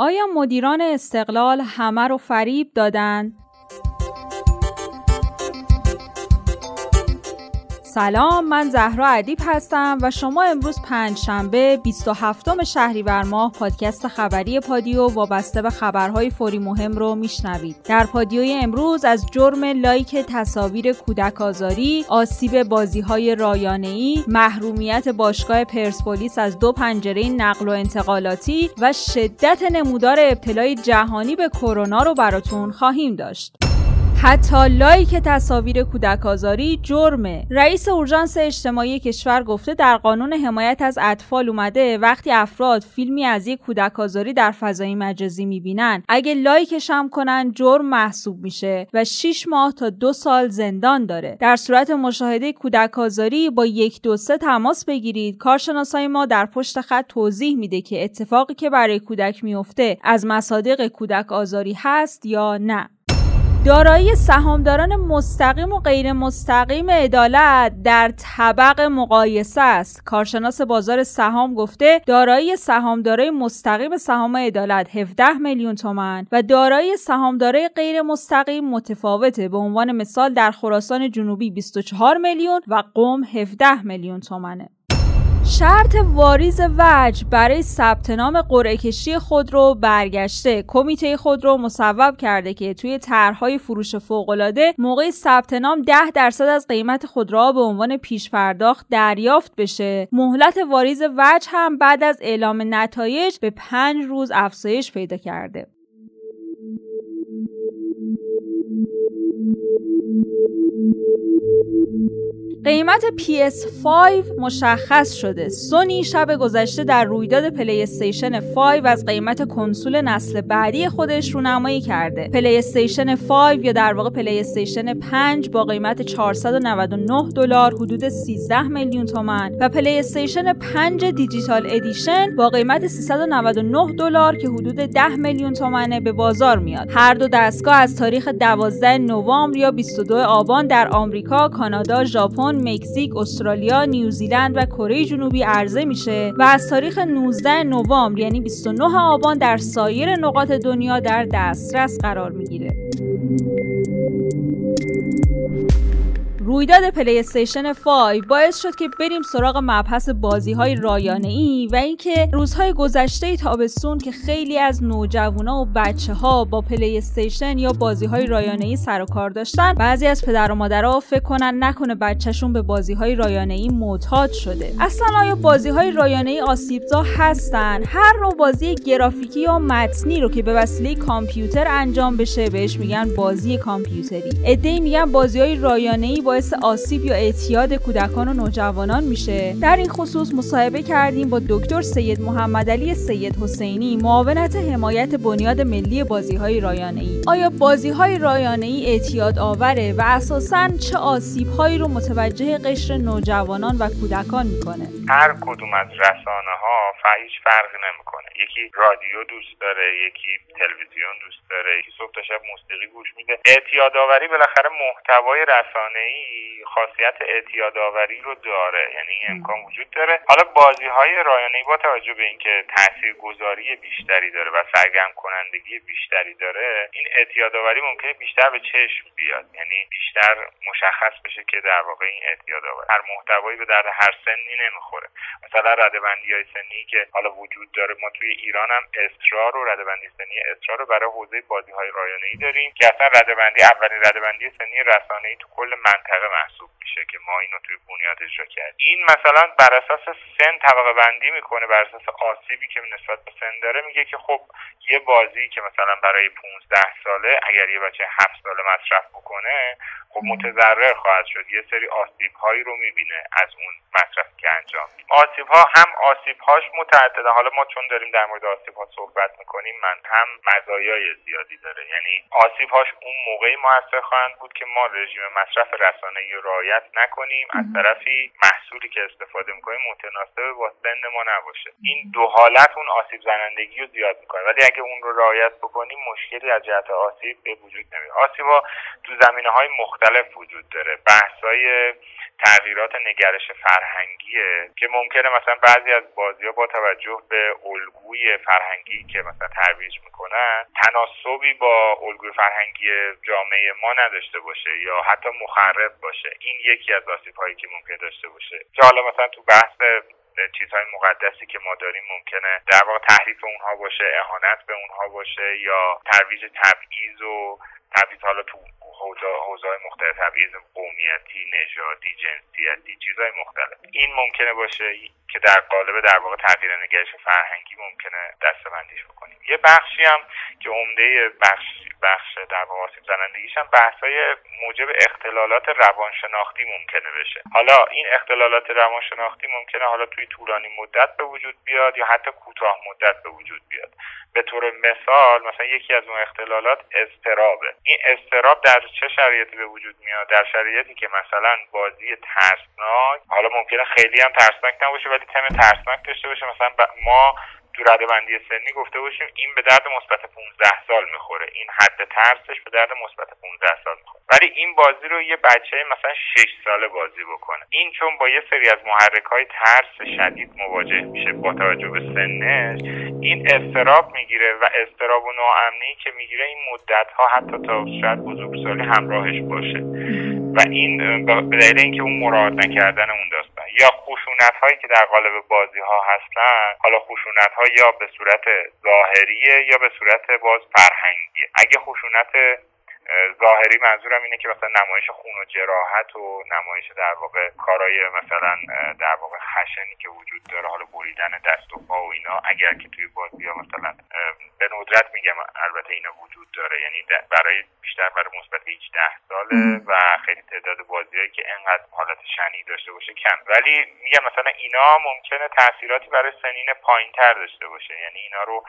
آیا مدیران استقلال همه رو فریب دادن؟ سلام من زهرا ادیب هستم و شما امروز پنج شنبه 27 شهریور ماه پادکست خبری پادیو وابسته به خبرهای فوری مهم رو میشنوید. در پادیوی امروز از جرم لایک تصاویر کودک آزاری آسیب بازی های رایانه محرومیت باشگاه پرسپولیس از دو پنجره نقل و انتقالاتی و شدت نمودار ابتلای جهانی به کرونا رو براتون خواهیم داشت. حتی لایک تصاویر کودک آزاری جرمه رئیس اورژانس اجتماعی کشور گفته در قانون حمایت از اطفال اومده وقتی افراد فیلمی از یک کودک آزاری در فضای مجازی می‌بینن اگه لایکش هم کنن جرم محسوب میشه و 6 ماه تا دو سال زندان داره. در صورت مشاهده کودک آزاری با یک دو سه تماس بگیرید. کارشناسای ما در پشت خط توضیح میده که اتفاقی که برای کودک میفته از مصادیق کودک آزاری هست یا نه. دارایی سهامداران مستقیم و غیر مستقیم عدالت در طبق مقایسه است. کارشناس بازار سهام گفته دارایی سهامدارای مستقیم سهام عدالت 17 میلیون تومن و دارایی سهامدارای غیر مستقیم متفاوته. به عنوان مثال در خراسان جنوبی 24 میلیون و قم 17 میلیون تومنه. شرط واریز وجه برای ثبت نام قرعه کشی خودرو برگشته. کمیته خودرو مصوب کرده که توی طرحهای فروش فوقالعاده موقع ثبت نام 10 درصد از قیمت خودروها به عنوان پیش پرداخت دریافت بشه. مهلت واریز وجه هم بعد از اعلام نتایج به 5 روز افزایش پیدا کرده. قیمت PS5 مشخص شده. سونی شب گذشته در رویداد پلی استیشن 5 از قیمت کنسول نسل بعدی خودش رونمایی کرده. پلی استیشن 5 یا در واقع پلی استیشن 5 با قیمت 499 دلار حدود 13 میلیون تومان و پلی استیشن 5 Digital Edition با قیمت 399 دلار که حدود 10 میلیون تومنه به بازار میاد. هر دو دستگاه از تاریخ 12 نوامبر یا 22 آبان در آمریکا، کانادا، ژاپن مکزیک، استرالیا، نیوزیلند و کره جنوبی عرضه میشه و از تاریخ 19 نوامبر یعنی 29 آبان در سایر نقاط دنیا در دسترس قرار می‌گیره. رویداد پلی استیشن 5 باعث شد که بریم سراغ مبحث بازی های رایانه ای و اینکه روزهای گذشته تابستون که خیلی از نوجوانا و بچه ها با پلی استیشن یا بازی های رایانه ای سر و کار داشتن بعضی از پدر و مادرها فکر کنن نکنه بچهشون به بازی های رایانه ای معتاد شده. اصلا آیا بازی های رایانه ای آسیبزا هستن؟ هر نوع بازی گرافیکی یا متنی رو که به وسیله کامپیوتر انجام بشه بهش میگن بازی کامپیوتری. عده‌ای میگن بازی های رایانه ای باعث آسیب یا اعتیاد کودکان و نوجوانان میشه. در این خصوص مصاحبه کردیم با دکتر سید محمد علی سید حسینی معاونت حمایت بنیاد ملی بازی های رایانه ای آیا بازی های رایانه ای اعتیاد آوره و اساسا چه آسیب هایی رو متوجه قشر نوجوانان و کودکان می‌کنه؟ هر کدوم از رسانه ها هیچ فرقی نمی‌کنه. یکی رادیو دوست داره یکی تلویزیون دوست داره یکی صبح تا شب موسیقی گوش میده. اعتیاد آوری بالاخره محتوای رسانه ای خاصیت اعتیاد آوری رو داره. یعنی این امکان وجود داره. حالا بازی های رایانه با توجه به اینکه تاثیرگذاری بیشتری داره و سرگرم کنندگی بیشتری داره این اعتیاد آوری ممکنه بیشتر به چشم بیاد. یعنی بیشتر مشخص بشه که در واقع این اعتیاد آوری هر محتوایی به درد هر سنی نمی‌خوره. مثلا ردبندی های سنی که حالا وجود داره ما توی ایران هم اصرار و ردبندی سنی اصرار رو برای حوزه بازی های رایانه ای داریم که اصلا ردبندی اولین ردبندی سنی رسانه ای تو کل منطقه محسوب میشه که ما اینو توی بنیاد اجرا کردیم. این مثلا بر اساس سن طبقه بندی می‌کنه بر اساس آسیبی که نسبت به سن داره میگه که خب یه بازی که مثلا برای 15 ساله اگر یه بچه 7 ساله مصرف بکنه خب متضرر خواهد شد. یه سری آسیب هایی رو می‌بینه از اون مصرف که انجام آسیب ها هم آسیب هاش متعدده. حالا ما چون داریم در مورد آسیب ها صحبت می‌کنیم من هم مزایای زیادی داره. یعنی آسیب هاش اون موقعی موثر خواهند بود که ما رژیم مصرف رسانه ای رعایت نکنیم از طرفی محصولی که استفاده می‌کنیم متناسب با سن ما نباشه. این دو حالت اون آسیب زنندگی رو زیاد می‌کنه. ولی اگه اون رو رعایت بکنیم مشکلی از جهت آسیب به وجود نمیاد. آسیب ها تو زمینه های مختلف وجود داره. بحث های تغییرات نگرش فرهنگیه که ممکنه مثلا بعضی از بازی ها با توجه به الگو الگوی فرهنگی که مثلا ترویج می‌کنن تناسبی با الگوی فرهنگی جامعه ما نداشته باشه یا حتی مخرب باشه. این یکی از آسیب هایی که ممکن داشته باشه. که حالا مثلا تو بحث چیزهای مقدسی که ما داریم ممکنه در واقع تحریف اونها باشه اهانت به اونها باشه یا ترویج تبعیض و تبعیض حالا تو حوزه مختلف تبعیض قومیتی نژادی جنسیتی چیزهای مختلف. این ممکنه باشه که در قالب در واقع تغییر نگرش فرهنگی ممکنه دستبندیش بکنیم. یه بخشی هم که عمده بخش بخش در واقع آسیب زنندگیش هم بحثای موجب اختلالات روانشناختی ممکنه بشه. حالا این اختلالات روانشناختی ممکنه حالا توی طولانی مدت به وجود بیاد یا حتی کوتاه مدت به وجود بیاد. به طور مثال مثلا یکی از اون اختلالات استرابه این استراب در چه شرایطی به وجود میاد؟ در شرایطی که مثلا بازی ترسناک حالا ممکنه خیلی هم ترسناک نباشه ولی تم ترسناک داشته باشه. مثلا ما تو رده بندی سنی گفته باشیم این به درد مثبت 15 سال می‌خوره. این حد ترسش به درد مثبت 15 سال می‌خوره. ولی این بازی رو یه بچه مثلا 6 ساله بازی بکنه. این چون با یه سری از محرک های ترس شدید مواجه میشه با توجه به سنش این استراب می‌گیره و استراب و ناامنی که می‌گیره این مدت ها حتی تا شاید بزرگسالی همراهش باشه. و این به دلیل اینکه اون مراعات نکردن اون داستان. یا خشونت هایی که در قالب بازی ها هستن حالا خشونت ها یا به صورت ظاهریه یا به صورت باز فرهنگی. اگه خشونت ظاهری منظورم اینه که مثلا نمایش خون و جراحت و نمایش در واقع کارای مثلا در واقع خشنی که وجود داره حالا بریدن دست و پا و اینا اگر که توی بازی ها مثلا به ندرت میگم البته اینا وجود داره. یعنی برای بیشتر برای مثبت 18 ساله و خیلی تعداد بازیهایی که انقدر حالت شنی داشته باشه کم. ولی میگم مثلا اینا ممکنه تاثیراتی برای سنین پایین تر داشته باشه. یعنی اینا رو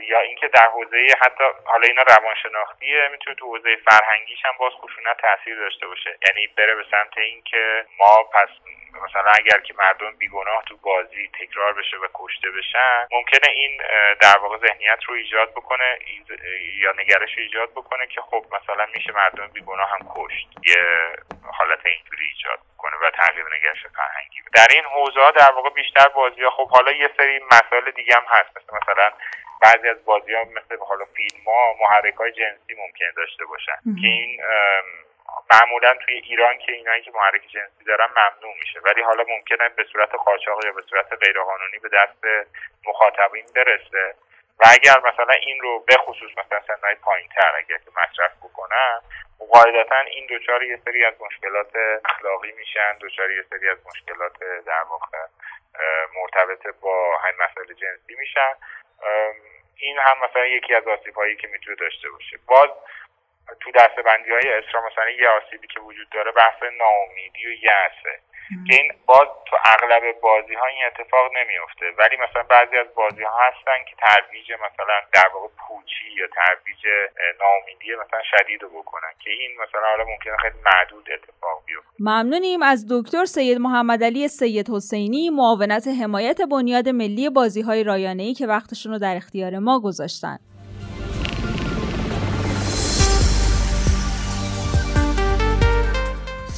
یا اینکه در حوزه حتی حالا اینا روانشناختیه می‌تونه تو حوزه فرهنگیش هم باز خشونت تاثیر داشته باشه. یعنی بره به سمت اینکه ما پس مثلا اگر که مردم بیگناه تو بازی تکرار بشه و کشته بشن ممکنه این در واقع ذهنیت رو ایجاد بکنه یا نگرش رو ایجاد بکنه که خب مثلا میشه مردم بیگناه هم کشت. یه حالت اینجوری ایجاد بکنه و تغییر نگرش فرهنگی در این حوزه در واقع بیشتر بازی ها خب حالا یه سری مسائل دیگه هم هست. مثل مثلا بعضی از بازی ها مثل حالا فیلم ها محرک های جنسی ممکنه داشته باشن. که این معمولا توی ایران که اینایی که محرک جنسی دارن ممنوع میشه. ولی حالا ممکنه به صورت قاچاق یا به صورت غیرقانونی به دست مخاطبین برسه. و اگر مثلا این رو به خصوص مثلا سنهای پایین تر اگر که مصرف بکنن قاعدتا این دوچار یه سری از مشکلات اخلاقی میشن دوچار یه سری از مشکلات در واقع مرتبط با همین مسائل جنسی میشن. این هم مثلا یکی از آسیب هایی که می‌تونه داشته باشه. باز تو دستبندی های اسرا مثلا یه آسیبی که وجود داره بحث ناامیدی و یأسه. که این باز تو اغلب بازی ها این اتفاق نمیفته ولی مثلا بعضی از بازی ها هستن که ترویج مثلا در واقع پوچی یا ترویج ناامیدی مثلا شدید رو بکنن که این مثلا حالا ممکنه خیلی معدود اتفاق بیفته. ممنونیم از دکتر سید محمد علی سید حسینی معاونت حمایت بنیاد ملی بازی های رایانه ای که وقتشون رو در اختیار ما گذاشتن.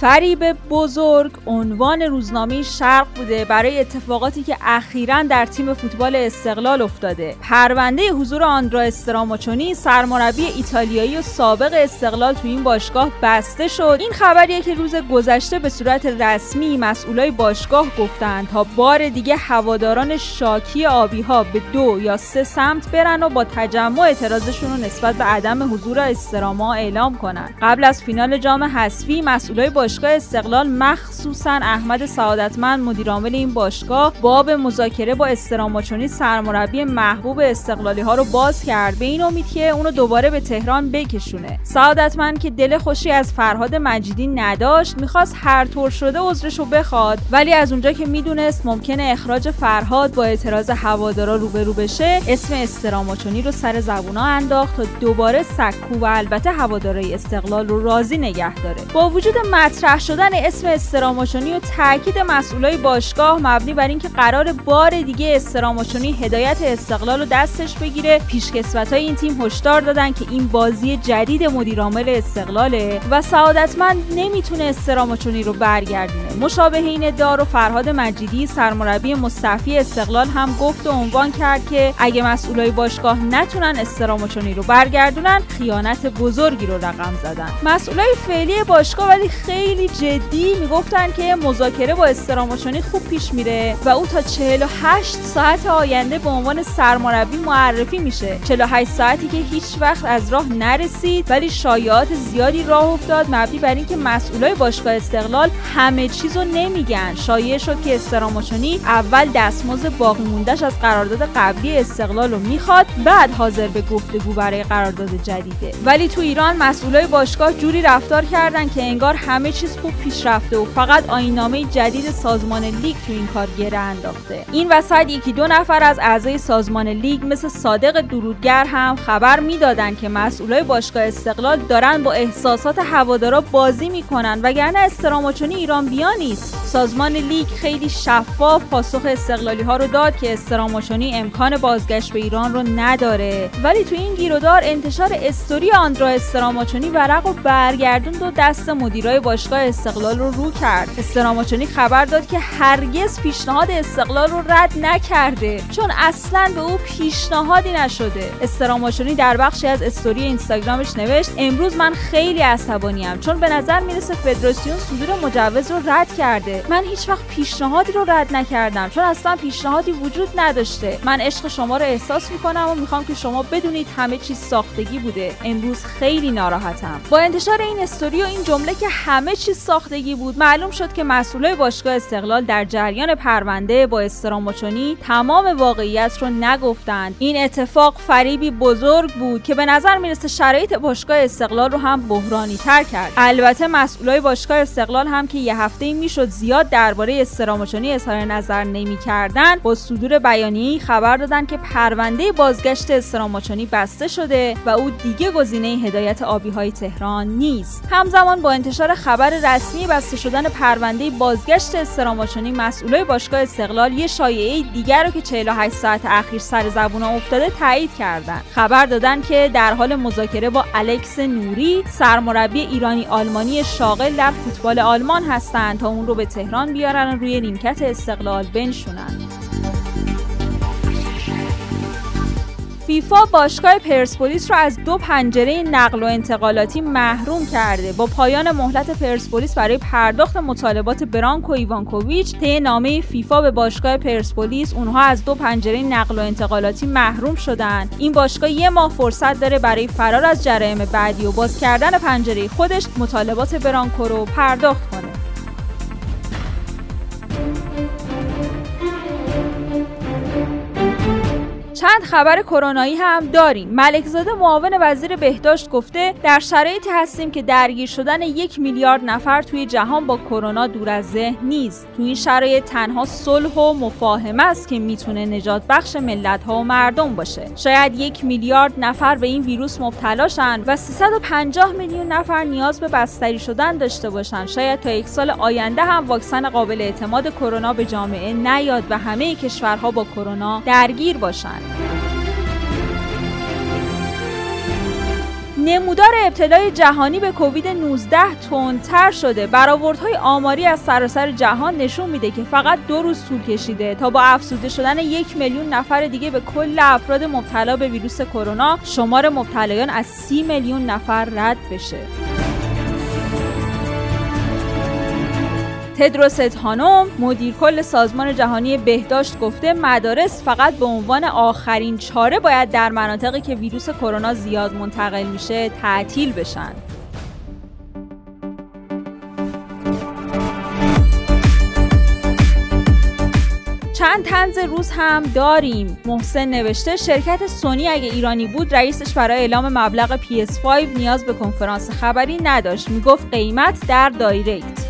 فریب بزرگ عنوان روزنامه شرق بوده برای اتفاقاتی که اخیرا در تیم فوتبال استقلال افتاده. پرونده حضور آندرا استراماچونی سرمربی ایتالیایی و سابق استقلال تو این باشگاه بسته شد. این خبریه که روز گذشته به صورت رسمی مسئولای باشگاه گفتند تا بار دیگه هواداران شاکی آبی ها به دو یا سه سمت برن و با تجمع اعتراضشون رو نسبت به عدم حضور استراما اعلام کنند قبل از فینال جام حذفی مسئولای باشگاه استقلال مخصوصا احمد سعادتمند مدیرعامل این باشگاه باب مذاکره با استراماچونی سرمربی محبوب استقلالی ها رو باز کرد. به این امید که اونو دوباره به تهران بکشونه. سعادتمند که دل خوشی از فرهاد مجیدی نداشت می‌خواست هر طور شده عذرش رو بخواد. ولی از اونجا که می‌دونست ممکنه اخراج فرهاد با اعتراض هوادارا روبرو بشه اسم استراماچونی رو سر زبونا انداخت تا دوباره سکو و البته هوادارای استقلال رو راضی نگه داره. با وجود مطرح مطرح شدن اسم استراموچونی و تاکید مسئولای باشگاه مبنی بر اینکه قرار بار دیگه استراموچونی هدایت استقلال رو دستش بگیره پیشکسوت های این تیم هشدار دادن که این بازی جدید مدیرعامل استقلاله و سعادتمند نمی‌تونه استراموچونی رو برگردونه. مشابه این دار و فرهاد مجیدی سرمربی مستعفی استقلال هم گفت و عنوان کرد که اگه مسئولای باشگاه نتونن استراموچونی رو برگردونن خیانت بزرگی رو رقم زدن. مسئولای فعلی باشگاه ولی خیلی جدی می‌گفتن که مذاکره با استراموچونی خوب پیش میره و او تا 48 ساعت آینده به عنوان سرمربی معرفی میشه. 48 ساعتی که هیچ وقت از راه نرسید ولی شایعات زیادی راه افتاد مبنی بر اینکه مسئولای باشگاه استقلال همه چیزو نمیگن. شایعه شد که استراموچونی اول دستمزد باقی موندهش از قرارداد قبلی استقلال رو می‌خواد بعد حاضر به گفتگو برای قرارداد جدیده. ولی تو ایران مسئولای باشگاه جوری رفتار کردن که انگار همه چیز خوب پیش رفته و فقط آیین‌نامه جدید سازمان لیگ تو این کار گره انداخته. این وسط یکی دو نفر از اعضای سازمان لیگ مثل صادق درودگر هم خبر می‌دادن که مسئولای باشگاه استقلال دارن با احساسات هوادارا بازی می‌کنن وگرنه استراماچونی ایران بیا نیست. سازمان لیگ خیلی شفاف پاسخ استقلالی ها رو داد که استراماچونی امکان بازگشت به ایران رو نداره. ولی تو این گیرودار انتشار استوری آندرا استراماچونی ورق و برگردوند و دست مدیرای باشگاه استقلال رو رو کرد. استراماچونی خبر داد که هرگز پیشنهاد استقلال رو رد نکرده چون اصلا به او پیشنهادی نشده. استراماچونی در بخشی از استوری اینستاگرامش نوشت امروز من خیلی عصبانیم چون به نظر می‌رسه فدراسیون صدور مجوز رو رد کرده. من هیچ وقت پیشنهادی رو رد نکردم چون اصلا پیشنهادی وجود نداشته. من عشق شما رو احساس می‌کنم و می‌خوام که شما بدونید همه چیز ساختگی بوده. امروز خیلی ناراحتم. با انتشار این استوری و این جمله که همه چیز ساختگی بود. معلوم شد که مسئولای باشگاه استقلال در جریان پرونده با استراموچونی تمام واقعیت رو نگفتند. این اتفاق فریبی بزرگ بود که به نظر می‌رسه شرایط باشگاه استقلال رو هم بحرانی تر کرد. البته مسئولای باشگاه استقلال هم که یه هفته می‌شد زیاد درباره استراموچونی اظهار نظر نمی‌کردن با صدور بیانیه‌ای خبر دادن که پرونده بازگشت استراموچونی بسته شده و او دیگه گزینه هدایت آبی های تهران نیست. همزمان با انتشار خبر رسمی بسته شدن پرونده بازگشت استراموچونی مسئولای باشگاه استقلال یه شایعه دیگر رو که 48 ساعت اخیر سر زبون افتاده تایید کردند خبر دادن که در حال مذاکره با الکس نوری سرمربی ایرانی آلمانی شاغل در فوتبال آلمان هستند تا اون رو به تهران بیارن روی نیمکت استقلال بنشونن. فیفا باشگاه پرسپولیس را از دو پنجره نقل و انتقالاتی محروم کرده. با پایان مهلت پرسپولیس برای پرداخت مطالبات برانکو ایوانکوویچ طی نامه فیفا به باشگاه پرسپولیس اونها از دو پنجره نقل و انتقالاتی محروم شدند این باشگاه یه ماه فرصت داره برای فرار از جرایم بعدی و باز کردن پنجره خودش مطالبات برانکو رو پرداخت کنه. چند خبر کرونایی هم داریم. ملکزاده معاون وزیر بهداشت گفته در شرایطی هستیم که درگیر شدن یک میلیارد نفر توی جهان با کرونا دور از ذهن نیست. تو این شرایط تنها صلح و مفاهمه است که می‌تونه نجات بخش ملت ها و مردم باشه. شاید یک میلیارد نفر به این ویروس مبتلا شن و 350 میلیون نفر نیاز به بستری شدن داشته باشن. شاید تا یک سال آینده هم واکسن قابل اعتماد کرونا به جامعه نیاد و همه کشورها با کرونا درگیر باشند نمودار ابتلای جهانی به کووید 19 تندتر شده. برآوردهای آماری از سراسر جهان نشون میده که فقط دو روز طول کشیده تا با افزوده شدن یک میلیون نفر دیگه به کل افراد مبتلا به ویروس کرونا شمار مبتلایان از سی میلیون نفر رد بشه. تدروس ادهانوم مدیر کل سازمان جهانی بهداشت گفته مدارس فقط به عنوان آخرین چاره باید در مناطقی که ویروس کرونا زیاد منتقل میشه تعطیل بشن. چند تنز روز هم داریم. محسن نوشته شرکت سونی اگه ایرانی بود رئیسش برای اعلام مبلغ PS5 نیاز به کنفرانس خبری نداشت. می‌گفت قیمت در دایرکت.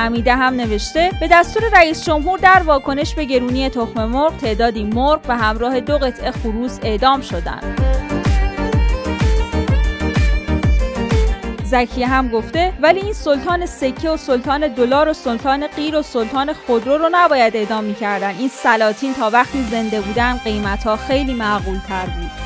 حمیده هم نوشته به دستور رئیس جمهور در واکنش به گرونی تخم مرغ تعدادی مرغ به همراه دو قطعه خروس اعدام شدند. زکیه هم گفته ولی این سلطان سکه و سلطان دلار و سلطان غیر و سلطان خودرو رو نباید اعدام می‌کردن این سلاطین تا وقتی زنده بودن قیمت ها خیلی معقول تر بود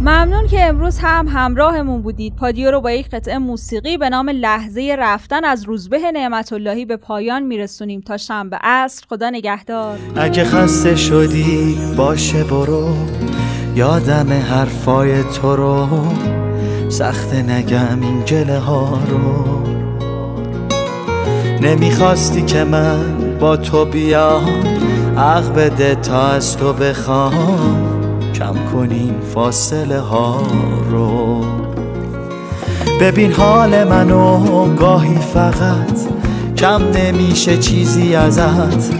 ممنون که امروز هم همراهمون بودید. پادیو رو با یک قطعه موسیقی به نام لحظه رفتن از روزبه نعمت اللهی به پایان میرسونیم. تا شنبه عصر خدا نگهدار. اگه خسته شدی باشه برو. یادم حرفای تو رو. سخت نگم این گله ها رو. نمی‌خواستی که من با تو بیام. عقب بده تا از تو بخوام. کم کنین فاصله ها رو. ببین حال منو گاهی فقط کم نمیشه چیزی ازت.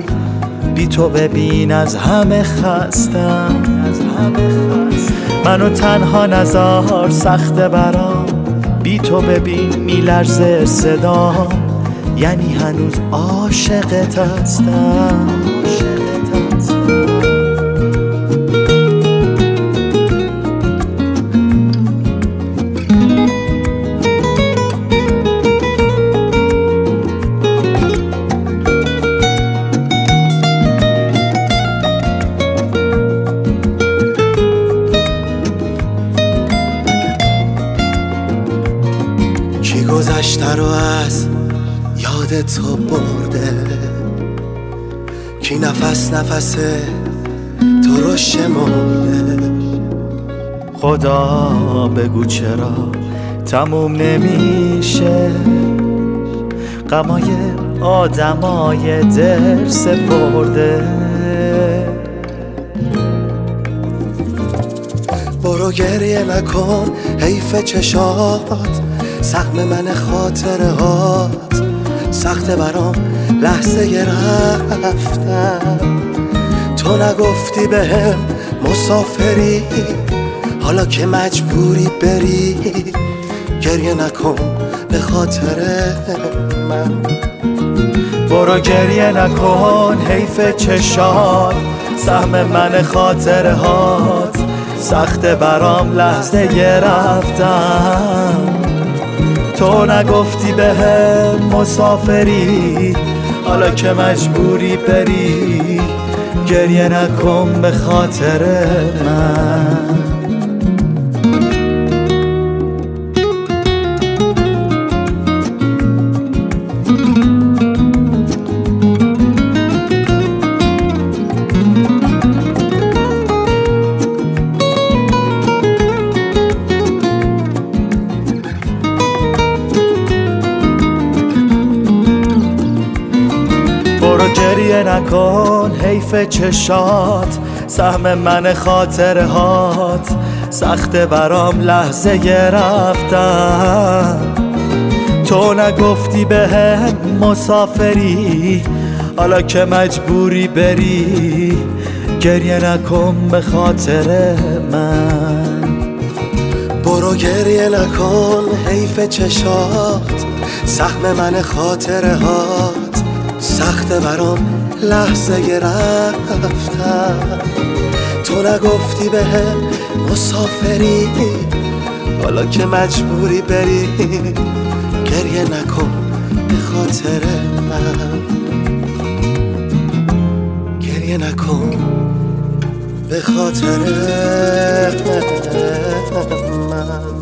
بی تو ببین از همه خستم از همه خستم. منو تنها نزار سخت برام. بی تو ببین میلرزه صدام یعنی هنوز عاشقت هستم. نفس تو رو شمرده. خدا بگو چرا تموم نمیشه. غمای آدمای درس برده برو گریه نکن حیف چشات. سهم من خاطره هات. سخت برام لحظه رفتم تو نگفتی به مسافری؟ حالا که مجبوری بری گریه نکن به خاطر من. برو گریه نکن حیف چشات سهم من خاطره هات. سخت برام لحظه رفتم تو نگفتی به مسافری حالا که مجبوری بری. گریه نکن به خاطر من. نکن حیف چشات سهم من خاطره هات سخت برام لحظه رفتم تو نگفتی به مسافری حالا که مجبوری بری. گریه نکن به خاطر من. برو گریه نکن حیف چشات سهم من خاطره هات سخت برام لحظه رفتم تو نگفتی به مسافری حالا که مجبوری بری گریه نکن به خاطر من. گریه نکن به خاطر من.